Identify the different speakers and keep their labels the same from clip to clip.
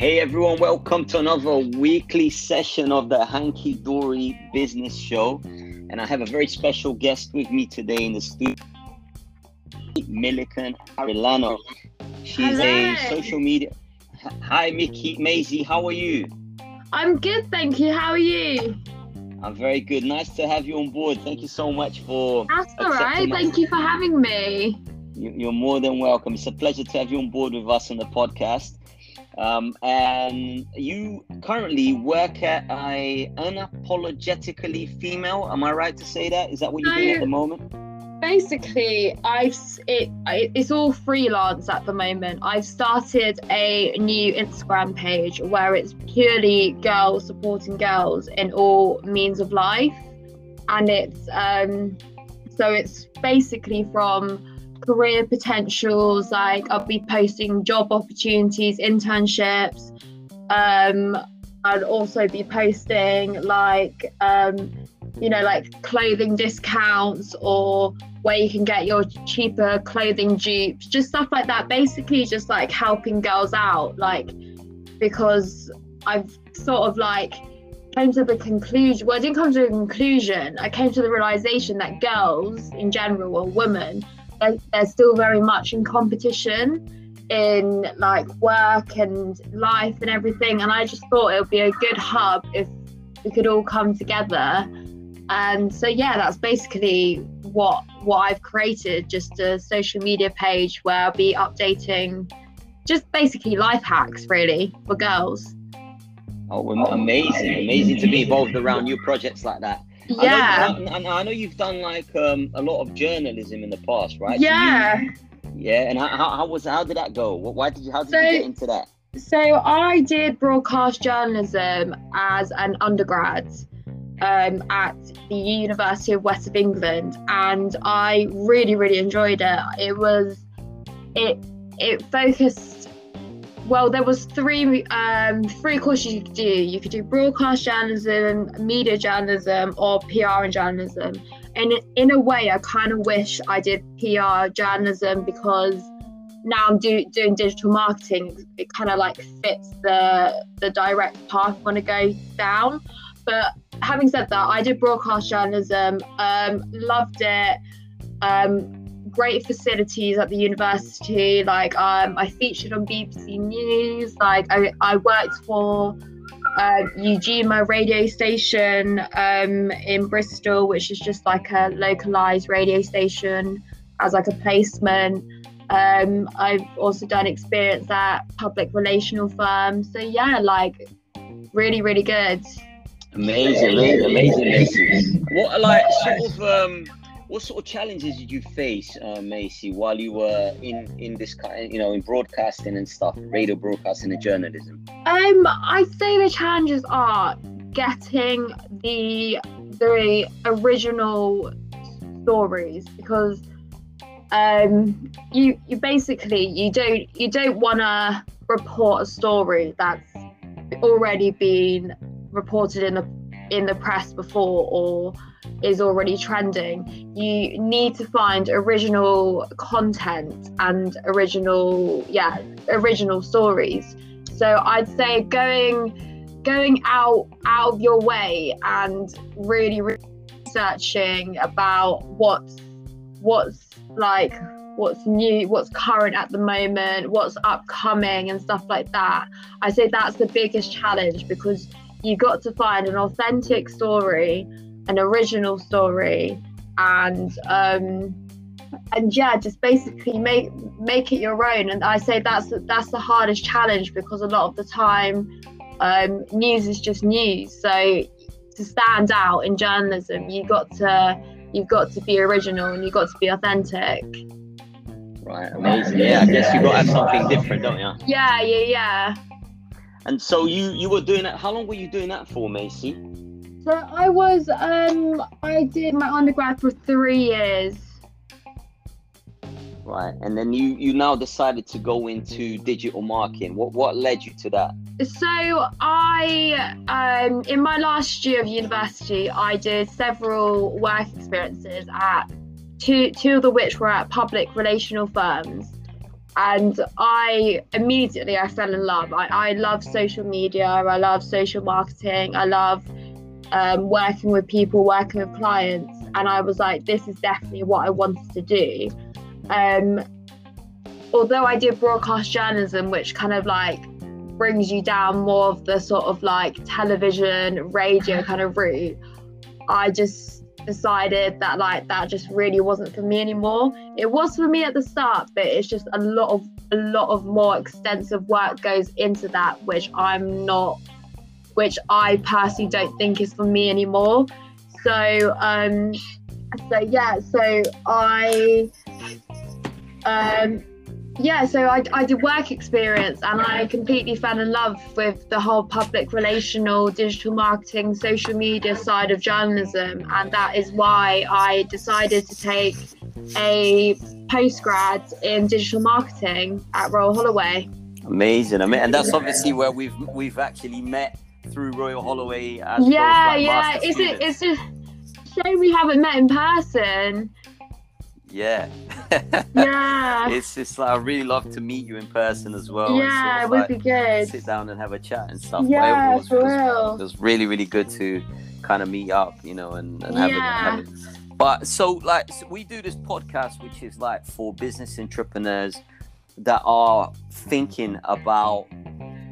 Speaker 1: Hey everyone, welcome to another weekly session of the Hanky Dory Business Show. And I have a very special guest with me today in the studio, Milliken Arellano. She's
Speaker 2: Hello.
Speaker 1: a social media. Hi, Mickey Maisy, how are you?
Speaker 2: I'm good, thank you. How are you?
Speaker 1: I'm very good. Nice to have you on board. Thank you so much for.
Speaker 2: That's all right.
Speaker 1: my-
Speaker 2: Thank you for having me.
Speaker 1: You- You're more than welcome. It's a pleasure to have you on board with us on the podcast. Um, and you currently work at a unapologetically female. Am I right to say that? Is that what you're doing at the moment?
Speaker 2: Basically, I've it, it's all freelance at the moment. I've started a new Instagram page where it's purely girls supporting girls in all means of life, and it's um, so it's basically from career potentials like i'll be posting job opportunities internships um I'd also be posting like um you know like clothing discounts or where you can get your cheaper clothing dupes just stuff like that. Basically just like helping girls out like because i've sort of like came to the conclusion well i didn't come to a conclusion i came to the realization that girls in general or women they're, still very much in competition in like work and life and everything and i just thought it would be a good hub if we could all come together and so yeah that's basically what what i've created just a social media page where i'll be updating just basically life hacks really for girls
Speaker 1: Oh, am- amazing! Amazing to be involved around new projects like that.
Speaker 2: Yeah
Speaker 1: I know, I, I- know you've done like um, a lot of journalism in the past, right? So you-
Speaker 2: yeah
Speaker 1: yeah. And how, how, was how did that go? Why did you how did you get into that?
Speaker 2: So I did broadcast journalism as an undergrad um, at the University of West of England, and I really, really enjoyed it. It was it it focused. Well, there was three um, three courses you could do. You could do broadcast journalism, media journalism, or PR and journalism. And in a way, I kind of wish I did PR journalism because now I'm do, doing digital marketing, it kind of like fits the the direct path I want to go down. But having said that, I did broadcast journalism, um, loved it. Um, great facilities at the university. Like um, I featured on BBC News. Like I, I worked for uh, Ujima radio station um, in Bristol, which is just like a localized radio station as like a placement. Um, I've also done experience at public relational firms. So yeah, like really, really good.
Speaker 1: Amazing, amazing, amazing, amazing. What are like sort of um, what sort of challenges did you face, uh, Maisy, while you were in in this kind, you know, in broadcasting and stuff, radio broadcasting and journalism?
Speaker 2: Um, I'd say the challenges are getting the the original stories because um you you basically you don't you don't want to report a story that's already been reported in the in the press before or is already trending you need to find original content and original yeah original stories. So i'd say going going out out of your way and really researching about what's what's like what's new what's current at the moment what's upcoming and stuff like that. I say that's the biggest challenge because you've got to find an authentic story an original story and um and yeah just basically make make it your own and i say that's that's the hardest challenge because a lot of the time um news is just news so to stand out in journalism you got to you've got to be original and you've got to be authentic
Speaker 1: Right, amazing. Yeah, I guess you've got to have something different, don't you?
Speaker 2: yeah yeah yeah
Speaker 1: And so you you were doing that. How long were you doing that for, Maisy?
Speaker 2: So i was um i did my undergrad for three years
Speaker 1: Right, and then you you now decided to go into digital marketing. What what led you to that?
Speaker 2: So I, um, in my last year of university, I did several work experiences at two, two of the which were at public relational firms, and I immediately I fell in love. I, I love social media. I love social marketing. I love um, working with people, working with clients, and I was like, this is definitely what I wanted to do. Um, although I did broadcast journalism, which kind of like brings you down more of the sort of like television, radio kind of route, I just decided that like that just really wasn't for me anymore. It was for me at the start, but it's just a lot of a lot of more extensive work goes into that, which I'm not, which I personally don't think is for me anymore. So um, so yeah, so I um yeah, so I, I did work experience and I completely fell in love with the whole public relational, digital marketing, social media side of journalism. And that is why I decided to take a postgrad in digital marketing at Royal Holloway.
Speaker 1: Amazing. I mean, and that's obviously where we've we've actually met through Royal Holloway.
Speaker 2: As yeah, yeah. It's a, it's a shame we haven't met in person.
Speaker 1: Yeah.
Speaker 2: yeah.
Speaker 1: it's just like I really love to meet you in person as well.
Speaker 2: Yeah, sort of it would like be good.
Speaker 1: Sit down and have a chat and stuff.
Speaker 2: Yeah, it was, for real.
Speaker 1: It was really, really good to kind of meet up, you know, and, and have, yeah. a, have a, But so like so we do this podcast, which is like for business entrepreneurs that are thinking about,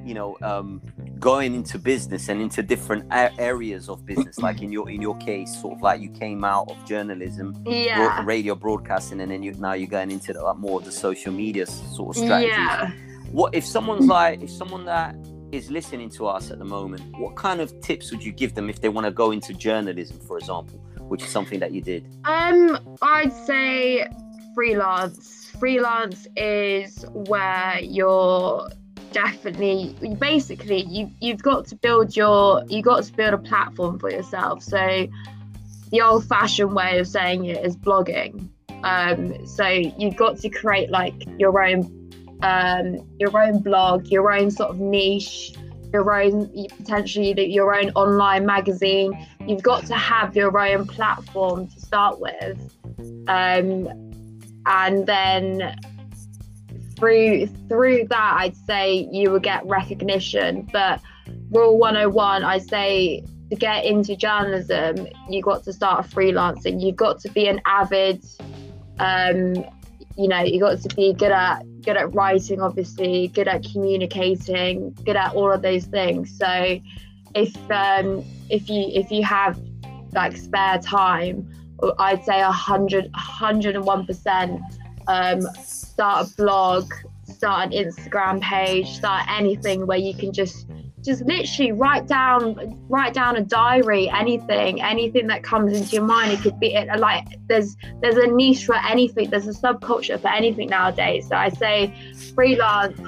Speaker 1: you know, um, going into business and into different a- areas of business like in your in your case sort of like you came out of journalism
Speaker 2: yeah.
Speaker 1: radio broadcasting and then you now you're going into the, like more of the social media sort of strategies yeah. what if someone's like if someone that is listening to us at the moment what kind of tips would you give them if they want to go into journalism for example which is something that you did
Speaker 2: um i'd say freelance freelance is where you're definitely basically you you've got to build your you got to build a platform for yourself. So the old fashioned way of saying it is blogging. Um, so you've got to create like your own um, your own blog your own sort of niche your own potentially your own online magazine. You've got to have your own platform to start with. Um, and then through through that I'd say you will get recognition. But rule 101, I say to get into journalism, you got to start freelancing. You've got to be an avid um, you know, you got to be good at good at writing, obviously, good at communicating, good at all of those things. So if um if you if you have like spare time, I'd say a hundred, hundred and one percent um, start a blog, start an Instagram page, start anything where you can just just literally write down write down a diary anything anything that comes into your mind. It could be like there's there's a niche for anything. There's a subculture for anything nowadays. So i say freelance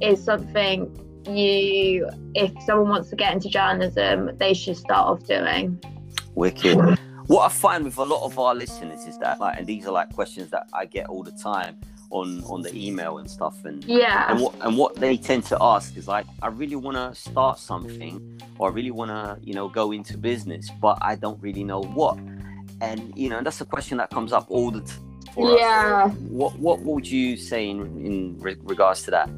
Speaker 2: is something you if someone wants to get into journalism they should start off doing.
Speaker 1: Wicked. What i find with a lot of our listeners is that like and these are like questions that i get all the time on on the email and stuff and
Speaker 2: yeah.
Speaker 1: and what and what they tend to ask is like i really want to start something or i really want to you know go into business but i don't really know what. And you know that's a question that comes up all the time
Speaker 2: yeah
Speaker 1: us. what what would you say in in re- regards to that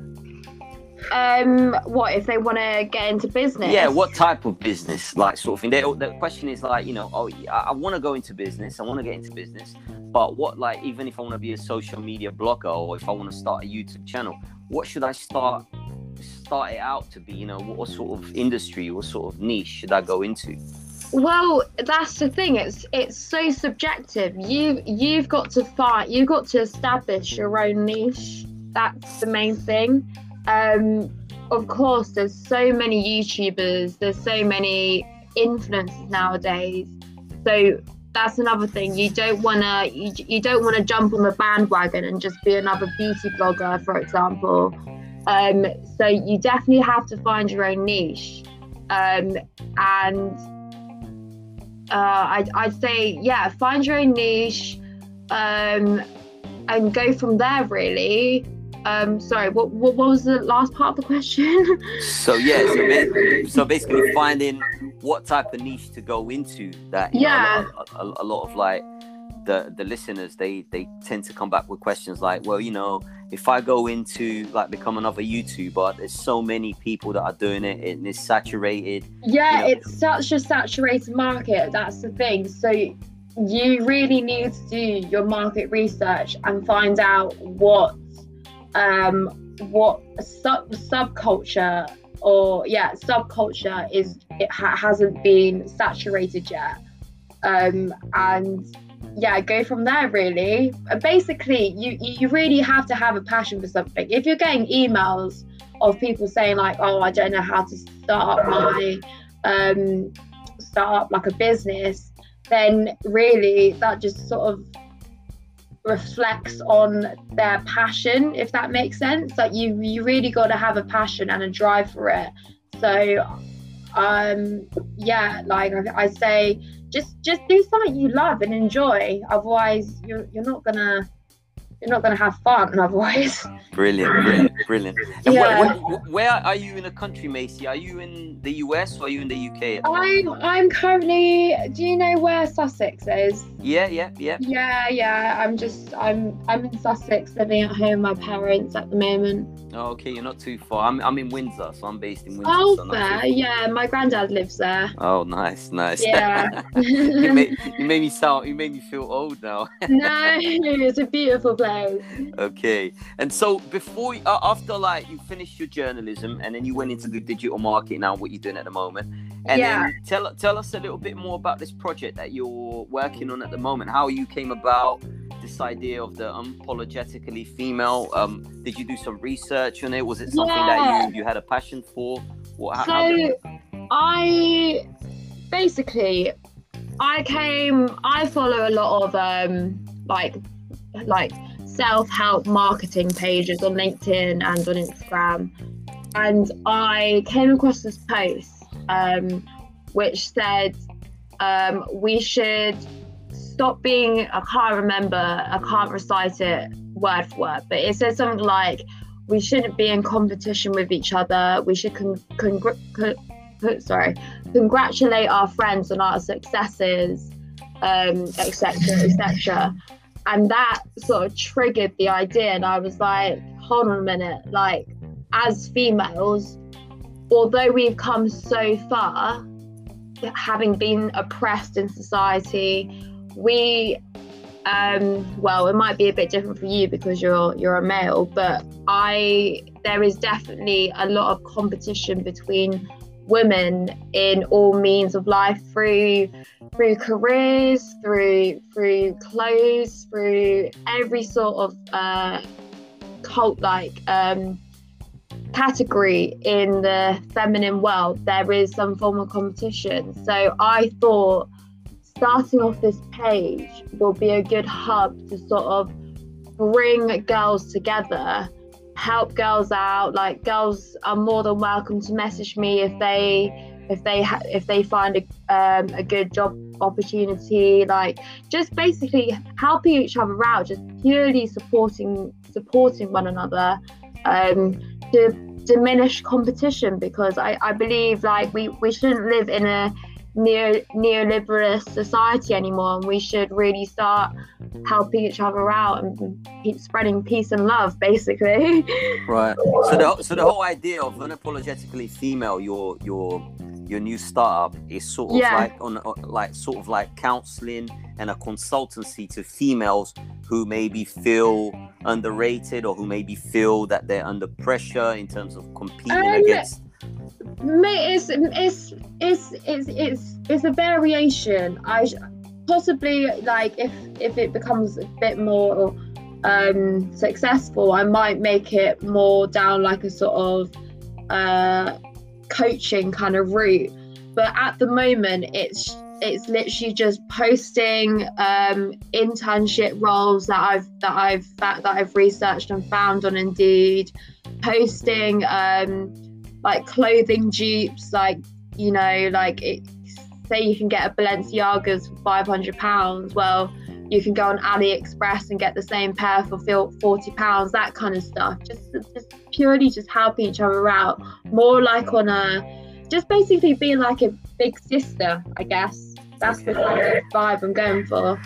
Speaker 2: um what if they want to get into business?
Speaker 1: Yeah what type of business like sort of thing? They, the question is like you know oh i, I want to go into business i want to get into business but what like even if i want to be a social media blogger or if i want to start a youtube channel what should i start start it out to be? You know what sort of industry what sort of niche should i go into?
Speaker 2: Well that's the thing it's it's so subjective. You you've got to find you've got to establish your own niche that's the main thing um, of course, there's so many YouTubers, there's so many influencers nowadays. So that's another thing. You don't wanna you, you don't wanna jump on the bandwagon and just be another beauty blogger, for example. Um, so you definitely have to find your own niche. Um, and uh, I'd, I'd say, yeah, find your own niche um, and go from there, really. Um, sorry, what, what, what was the last part of the question?
Speaker 1: so yeah, so, so basically finding what type of niche to go into that yeah
Speaker 2: know,
Speaker 1: a, a, a, lot of like the the listeners they they tend to come back with questions like, well, you know, if I go into like become another YouTuber, there's so many people that are doing it and it's saturated.
Speaker 2: Yeah, you know. it's such a saturated market. That's the thing. So you really need to do your market research and find out what um what sub subculture or yeah subculture is it ha- hasn't been saturated yet. Um and yeah go from there really. Basically you you really have to have a passion for something. If you're getting emails of people saying like oh i don't know how to start my um start up like a business then really that just sort of reflects on their passion if that makes sense. Like you you really got to have a passion and a drive for it. So um yeah like I, say just just do something you love and enjoy. Otherwise you're, you're not gonna you're not going to have fun otherwise.
Speaker 1: Brilliant, brilliant, brilliant. And yeah. where, where, where, are you in the country, Maisy? Are you in the US or are you in the UK?
Speaker 2: I'm I'm currently. Do you know where Sussex is?
Speaker 1: Yeah, yeah, yeah.
Speaker 2: Yeah, yeah. I'm just I'm I'm in Sussex, living at home with my parents at the moment.
Speaker 1: Oh, okay, you're not too far. I'm I'm in Windsor, so I'm based in Windsor.
Speaker 2: Oh,
Speaker 1: so
Speaker 2: fair. Yeah, my granddad lives there.
Speaker 1: Oh, nice, nice.
Speaker 2: Yeah.
Speaker 1: you, made, you made me sound. You made me feel old now.
Speaker 2: no, it's a beautiful place
Speaker 1: okay and so before uh, after like you finished your journalism and then you went into the digital market now what you're doing at the moment and yeah. then tell tell us a little bit more about this project that you're working on at the moment how you came about this idea of the unapologetically female um did you do some research on it was it something yeah. that you you had a passion for
Speaker 2: what so i basically i came i follow a lot of um like like self-help marketing pages on LinkedIn and on Instagram, and I came across this post um, which said um, we should stop being. I can't remember. I can't recite it word for word, but it said something like we shouldn't be in competition with each other. We should con- con- sorry, congratulate our friends on our successes, etc., um, etc and that sort of triggered the idea and i was like hold on a minute like as females although we've come so far having been oppressed in society we um, well it might be a bit different for you because you're you're a male but i there is definitely a lot of competition between women in all means of life through through careers, through through clothes, through every sort of uh, cult like um, category in the feminine world. There is some form of competition. So I thought starting off this page will be a good hub to sort of bring girls together help girls out. Like girls are more than welcome to message me if they if they ha- if they find a um, a good job opportunity. Like just basically helping each other out, just purely supporting supporting one another um, to diminish competition because I, I believe like we, we shouldn't live in a neo neoliberal society anymore and we should really start helping each other out and keep spreading peace and love basically
Speaker 1: right so the, so the whole idea of unapologetically female your your your new startup is sort of yeah. like on like sort of like counseling and a consultancy to females who maybe feel underrated or who maybe feel that they're under pressure in terms of competing um, against
Speaker 2: it's it's it's it's it's it's a variation. I possibly like if if it becomes a bit more um successful, I might make it more down like a sort of uh coaching kind of route. But at the moment, it's it's literally just posting um, internship roles that I've that I've that, that I've researched and found on Indeed, posting um, like clothing dupes, like you know, like it, say you can get a Balenciagas for five hundred pounds. Well, you can go on AliExpress and get the same pair for forty pounds. That kind of stuff. Just, just purely just helping each other out. More like on a, just basically being like a big sister, I guess. That's the kind of vibe I'm going for.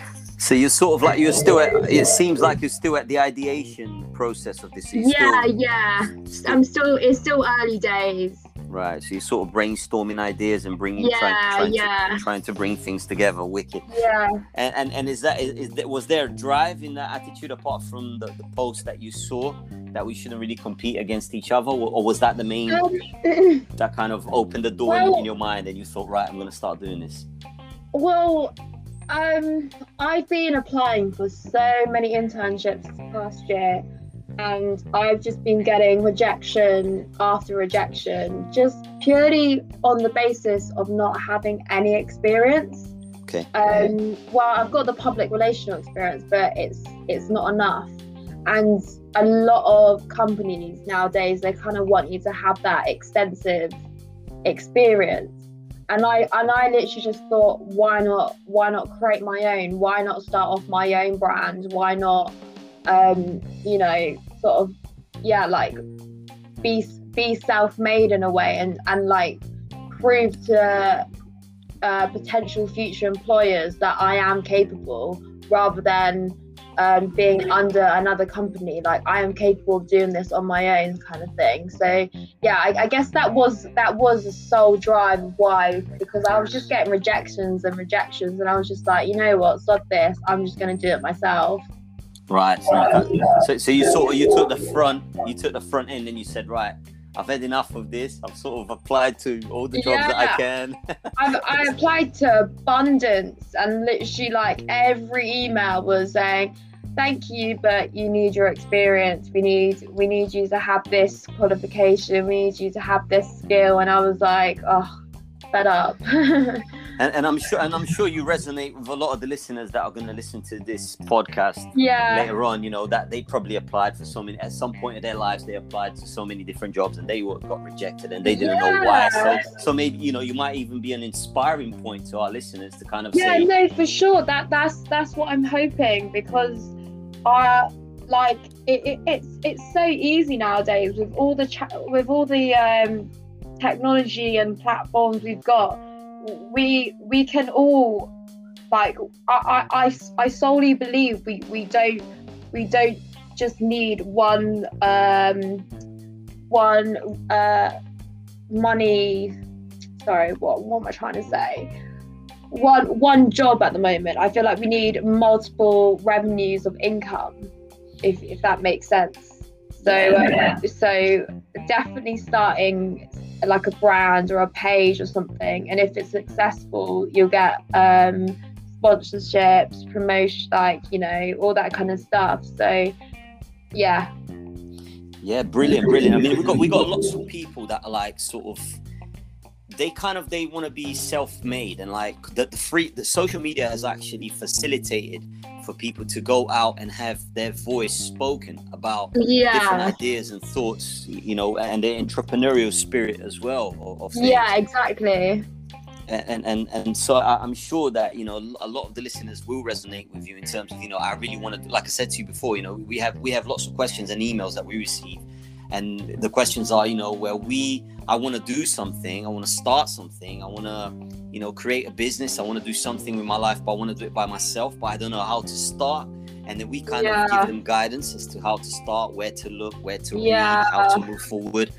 Speaker 1: So you're sort of like you're still at. It seems like you're still at the ideation process of this. You're
Speaker 2: yeah,
Speaker 1: still-
Speaker 2: yeah. I'm still. It's still early days.
Speaker 1: Right. So you're sort of brainstorming ideas and bringing,
Speaker 2: Yeah,
Speaker 1: trying, trying,
Speaker 2: yeah.
Speaker 1: To, trying to bring things together. Wicked.
Speaker 2: Yeah.
Speaker 1: And and, and is that is, is that was there a drive in that attitude apart from the, the post that you saw that we shouldn't really compete against each other, or, or was that the main
Speaker 2: Um,
Speaker 1: that kind of opened the door in, in your mind and you thought, right, I'm gonna start doing this.
Speaker 2: Well, um, I've been applying for so many internships last year, and I've just been getting rejection after rejection, just purely on the basis of not having any experience.
Speaker 1: Okay.
Speaker 2: Um, well, I've got the public relational experience, but it's it's not enough. And a lot of companies nowadays they kind of want you to have that extensive experience and I and I literally just thought, why not? Why not create my own? Why not start off my own brand? Why not, um, you know, sort of, yeah, like be be self-made in a way and and like prove to uh, potential future employers that I am capable, rather than um, being under another company. Like I am capable of doing this on my own, kind of thing. So yeah, I, I guess that was that was the sole drive of why because I was just getting rejections and rejections, and I was just like, you know what, stop this. I'm just gonna do it myself.
Speaker 1: Right. So, so, so you sort of you took the front, you took the front end, and you said, right, I've had enough of this. I've sort of applied to all the jobs that I can.
Speaker 2: I, I applied to abundance, and literally like every email was saying, "Thank you, but you need your experience. We need we need you to have this qualification. We need you to have this skill." And I was like, oh, fed up.
Speaker 1: and, and I'm sure, and I'm sure you resonate with a lot of the listeners that are going to listen to this podcast
Speaker 2: yeah.
Speaker 1: later on. You know that they probably applied for so many at some point in their lives. They applied to so many different jobs and they were, got rejected and they didn't know why. So, so maybe you know you might even be an inspiring point to our listeners to kind of
Speaker 2: yeah
Speaker 1: say,
Speaker 2: no for sure that that's that's what i'm hoping because uh like it, it, it's it's so easy nowadays with all the cha- with all the um technology and platforms we've got we we can all like i i i, I solely believe we we don't we don't just need one um one uh money sorry what what am i trying to say one one job at the moment. I feel like we need multiple revenues of income, if if that makes sense. So uh, so definitely starting like a brand or a page or something, and if it's successful, you'll get um, sponsorships, promotion, like you know all that kind of stuff. So yeah,
Speaker 1: Yeah, brilliant, brilliant. I mean, we got we got lots of people that are like sort of they kind of they want to be self-made and like that the free the social media has actually facilitated for people to go out and have their voice spoken about different ideas and thoughts, you know, and the entrepreneurial spirit as well of, of
Speaker 2: yeah, exactly.
Speaker 1: and and and so I, I'm sure that you know a lot of the listeners will resonate with you in terms of you know I really want to like I said to you before you know we have we have lots of questions and emails that we receive and the questions are you know where we I want to do something I want to start something I want to you know create a business I want to do something with my life but I want to do it by myself but I don't know how to start and then we kind of give them guidance as to how to start where to look where to
Speaker 2: Yeah.
Speaker 1: read how to move forward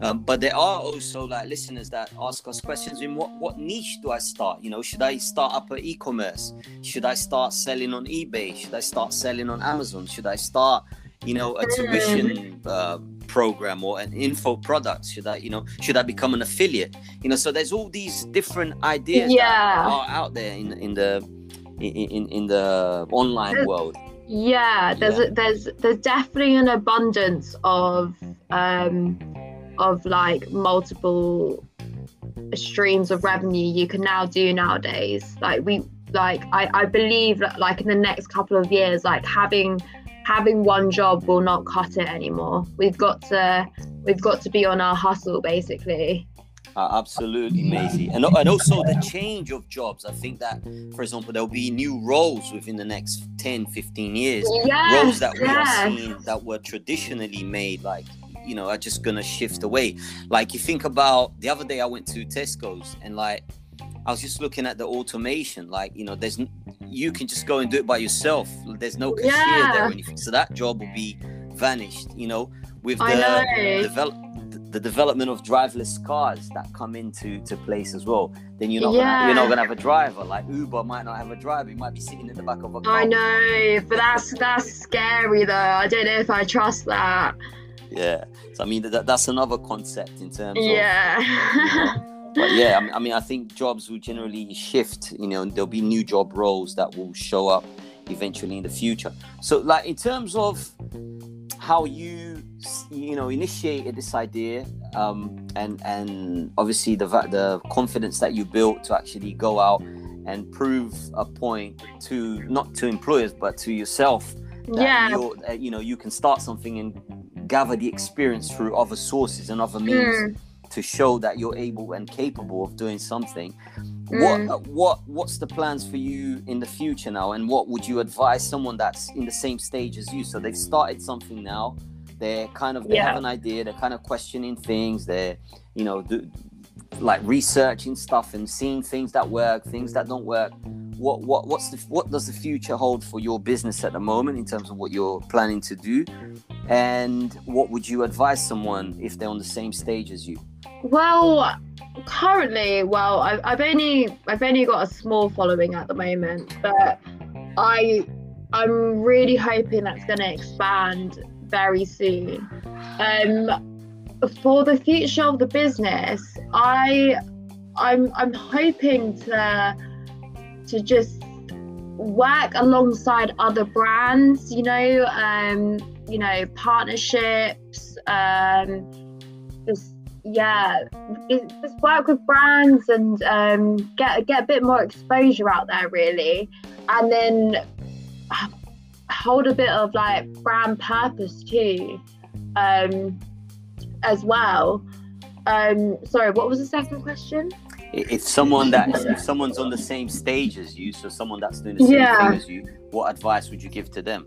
Speaker 1: um, but there are also like listeners that ask us questions in what what niche do I start? You know, should I start up an e-commerce? Should I start selling on eBay? Should I start selling on Amazon? Should I start, you know, a tuition uh, program or an info product? Should I, you know, should I become an affiliate? You know, so there's all these different ideas
Speaker 2: Yeah.
Speaker 1: that are out there in in the in in, in the online
Speaker 2: There's-
Speaker 1: world.
Speaker 2: Yeah, there's
Speaker 1: Yeah.
Speaker 2: A, there's there's definitely an abundance of um of like multiple streams of revenue you can now do nowadays. Like we like I, I believe that like in the next couple of years, like having having one job will not cut it anymore. We've got to we've got to be on our hustle basically.
Speaker 1: Uh, absolutely, Maisy. And, and also the change of jobs. I think that, for example, there'll be new roles within the next 10, 15 years.
Speaker 2: Yes,
Speaker 1: roles that we are seeing that were traditionally made, like, you know, are just going to shift away. Like, you think about the other day I went to Tesco's and, like, I was just looking at the automation. Like, you know, there's you can just go and do it by yourself. There's no cashier yeah. there or anything. So that job will be vanished. You know, with the develop the development of driverless cars that come into to place as well, then you're not yeah. gonna, you're not gonna have a driver. Like Uber might not have a driver; he might be sitting in the back of a car.
Speaker 2: I know, but that's that's scary though. I don't know if I trust that.
Speaker 1: Yeah, so I mean that, that's another concept in terms
Speaker 2: of
Speaker 1: yeah. You know, but yeah, I mean, I think jobs will generally shift. You know, there'll be new job roles that will show up eventually in the future. So, like in terms of how you you know initiated this idea um, and and obviously the the confidence that you built to actually go out and prove a point to not to employers but to yourself
Speaker 2: yeah
Speaker 1: uh, you know you can start something and gather the experience through other sources and other means mm. To show that you're able and capable of doing something Mm. What what what's the plans for you in the future now, and what would you advise someone that's in the same stage as you? So they've started something now. They're kind of they yeah. have an idea. They're kind of questioning things. They're you know do, like researching stuff and seeing things that work, things that don't work. What what what's the what does the future hold for your business at the moment in terms of what you're planning to do? And what would you advise someone if they're on the same stage as you?
Speaker 2: Well, currently, well, I've, I've only I've only got a small following at the moment, but I I'm really hoping that's going to expand very soon. Um, for the future of the business, I I'm I'm hoping to to just work alongside other brands, you know, um, you know, partnerships, um, just yeah, just work with brands and um, get get a bit more exposure out there, really, and then hold a bit of like brand purpose too, um, as well. Um, sorry, what was the second question?
Speaker 1: If someone that if someone's on the same stage as you, so someone that's doing the same yeah. thing as you, what advice would you give to them?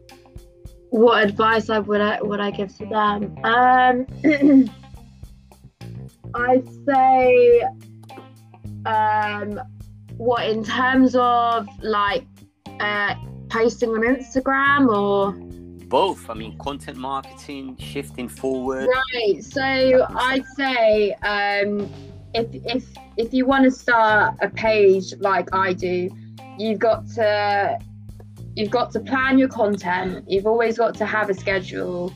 Speaker 2: What advice I would I would I give to them? Um, I'd say, um, what in terms of like uh, posting on Instagram or
Speaker 1: both? I mean, content marketing, shifting forward.
Speaker 2: Right. So I'd say um, if if if you want to start a page like I do, you've got to you've got to plan your content. You've always got to have a schedule.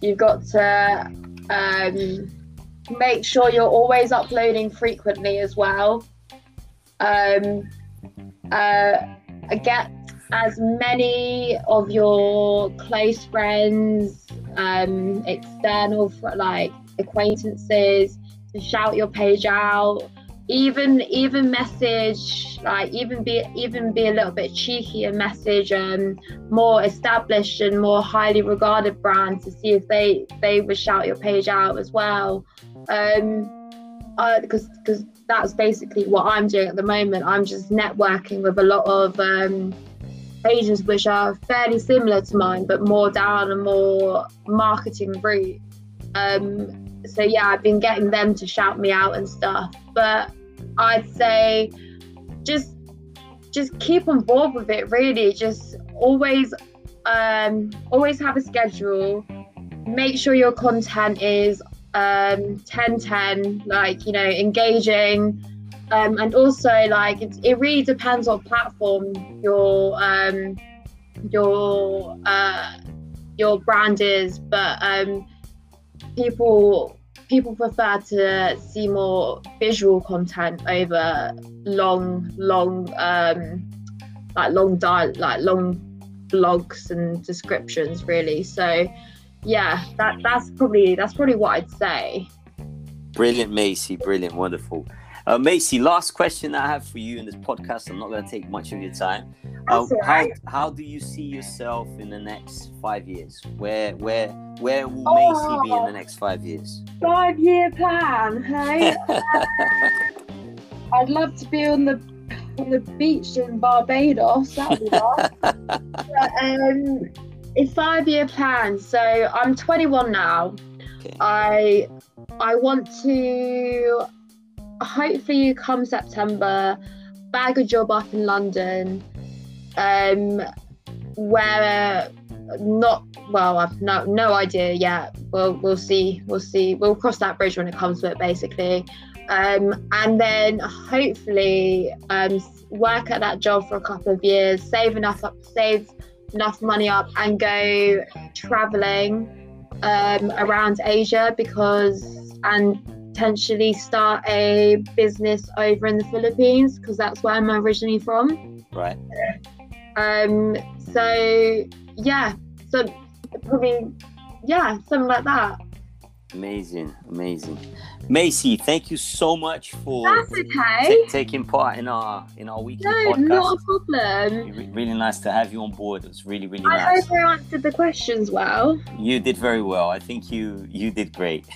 Speaker 2: You've got to um, make sure you're always uploading frequently as well. Um, uh, get as many of your close friends, um, external like acquaintances to shout your page out. Even even message like even be even be a little bit cheeky and message um more established and more highly regarded brands to see if they they would shout your page out as well um, because because that's basically what I'm doing at the moment. I'm just networking with a lot of um, agents which are fairly similar to mine, but more down a more marketing route. Um, so yeah, I've been getting them to shout me out and stuff. But I'd say just just keep on board with it. Really, just always um, always have a schedule. Make sure your content is um 10 10 like you know engaging um, and also like it, it really depends on platform your um your uh your brand is but um people people prefer to see more visual content over long long um like long dial like long blogs and descriptions really so yeah, that that's probably that's probably what I'd say.
Speaker 1: Brilliant, Maisy. Brilliant, wonderful. Uh, Maisy, last question I have for you in this podcast. I'm not going to take much of your time. Uh, how, how do you see yourself in the next five years? Where where where will oh, Maisy be in the next five years?
Speaker 2: Five year plan, hey? I'd love to be on the on the beach in Barbados. That'd be nice. um, a five year plan. So I'm 21 now. Okay. I I want to hopefully come September bag a job up in London, um, where not well, I've no no idea yet. We'll we'll see. We'll see. We'll cross that bridge when it comes to it, basically. Um, and then hopefully um, work at that job for a couple of years, save enough up, save enough money up, and go traveling um, around Asia because and potentially start a business over in the Philippines because that's where I'm originally from.
Speaker 1: Right.
Speaker 2: Um. So yeah. So probably yeah, something like that.
Speaker 1: Amazing, amazing. Maisy, thank you so much for
Speaker 2: okay.
Speaker 1: ta- taking part in our in our weekly
Speaker 2: No,
Speaker 1: podcast.
Speaker 2: not a problem.
Speaker 1: Re- really nice to have you on board. It was really, really
Speaker 2: I
Speaker 1: nice.
Speaker 2: hope I answered the questions well.
Speaker 1: You did very well. I think you you did great.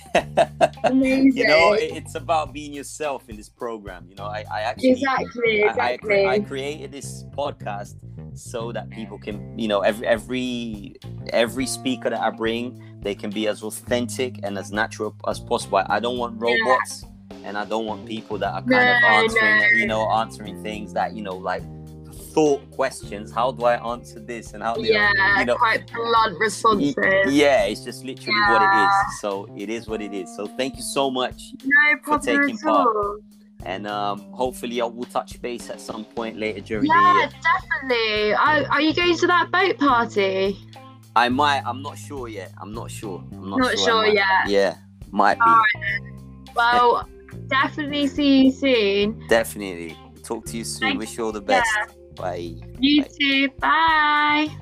Speaker 2: Amazing.
Speaker 1: you know, it, it's about being yourself in this program. You know, I, I actually
Speaker 2: exactly,
Speaker 1: I- I,
Speaker 2: exactly.
Speaker 1: cre- I created this podcast so that people can, you know, every every every speaker that I bring, they can be as authentic and as natural as possible. I don't want robots, and I don't want people that are kind of answering,
Speaker 2: no.
Speaker 1: you know, answering things that you know, like thought questions. How do I answer this? And how do
Speaker 2: yeah,
Speaker 1: I, you know,
Speaker 2: quite blunt responses.
Speaker 1: yeah, it's just literally what it is. So it is what it is. So thank you so much.
Speaker 2: No problem
Speaker 1: taking part.
Speaker 2: all.
Speaker 1: And um, hopefully I will touch base at some point later during the year.
Speaker 2: Yeah, definitely. Are, are you going to that boat party?
Speaker 1: I might. I'm not sure yet. I'm not sure. I'm not,
Speaker 2: Not
Speaker 1: sure.
Speaker 2: Sure yet.
Speaker 1: Yeah, might be.
Speaker 2: Well, definitely see you soon.
Speaker 1: Definitely. Talk to you soon.
Speaker 2: Thank-
Speaker 1: Wish you all the best.
Speaker 2: Yeah.
Speaker 1: Bye.
Speaker 2: You
Speaker 1: Bye.
Speaker 2: too. Bye.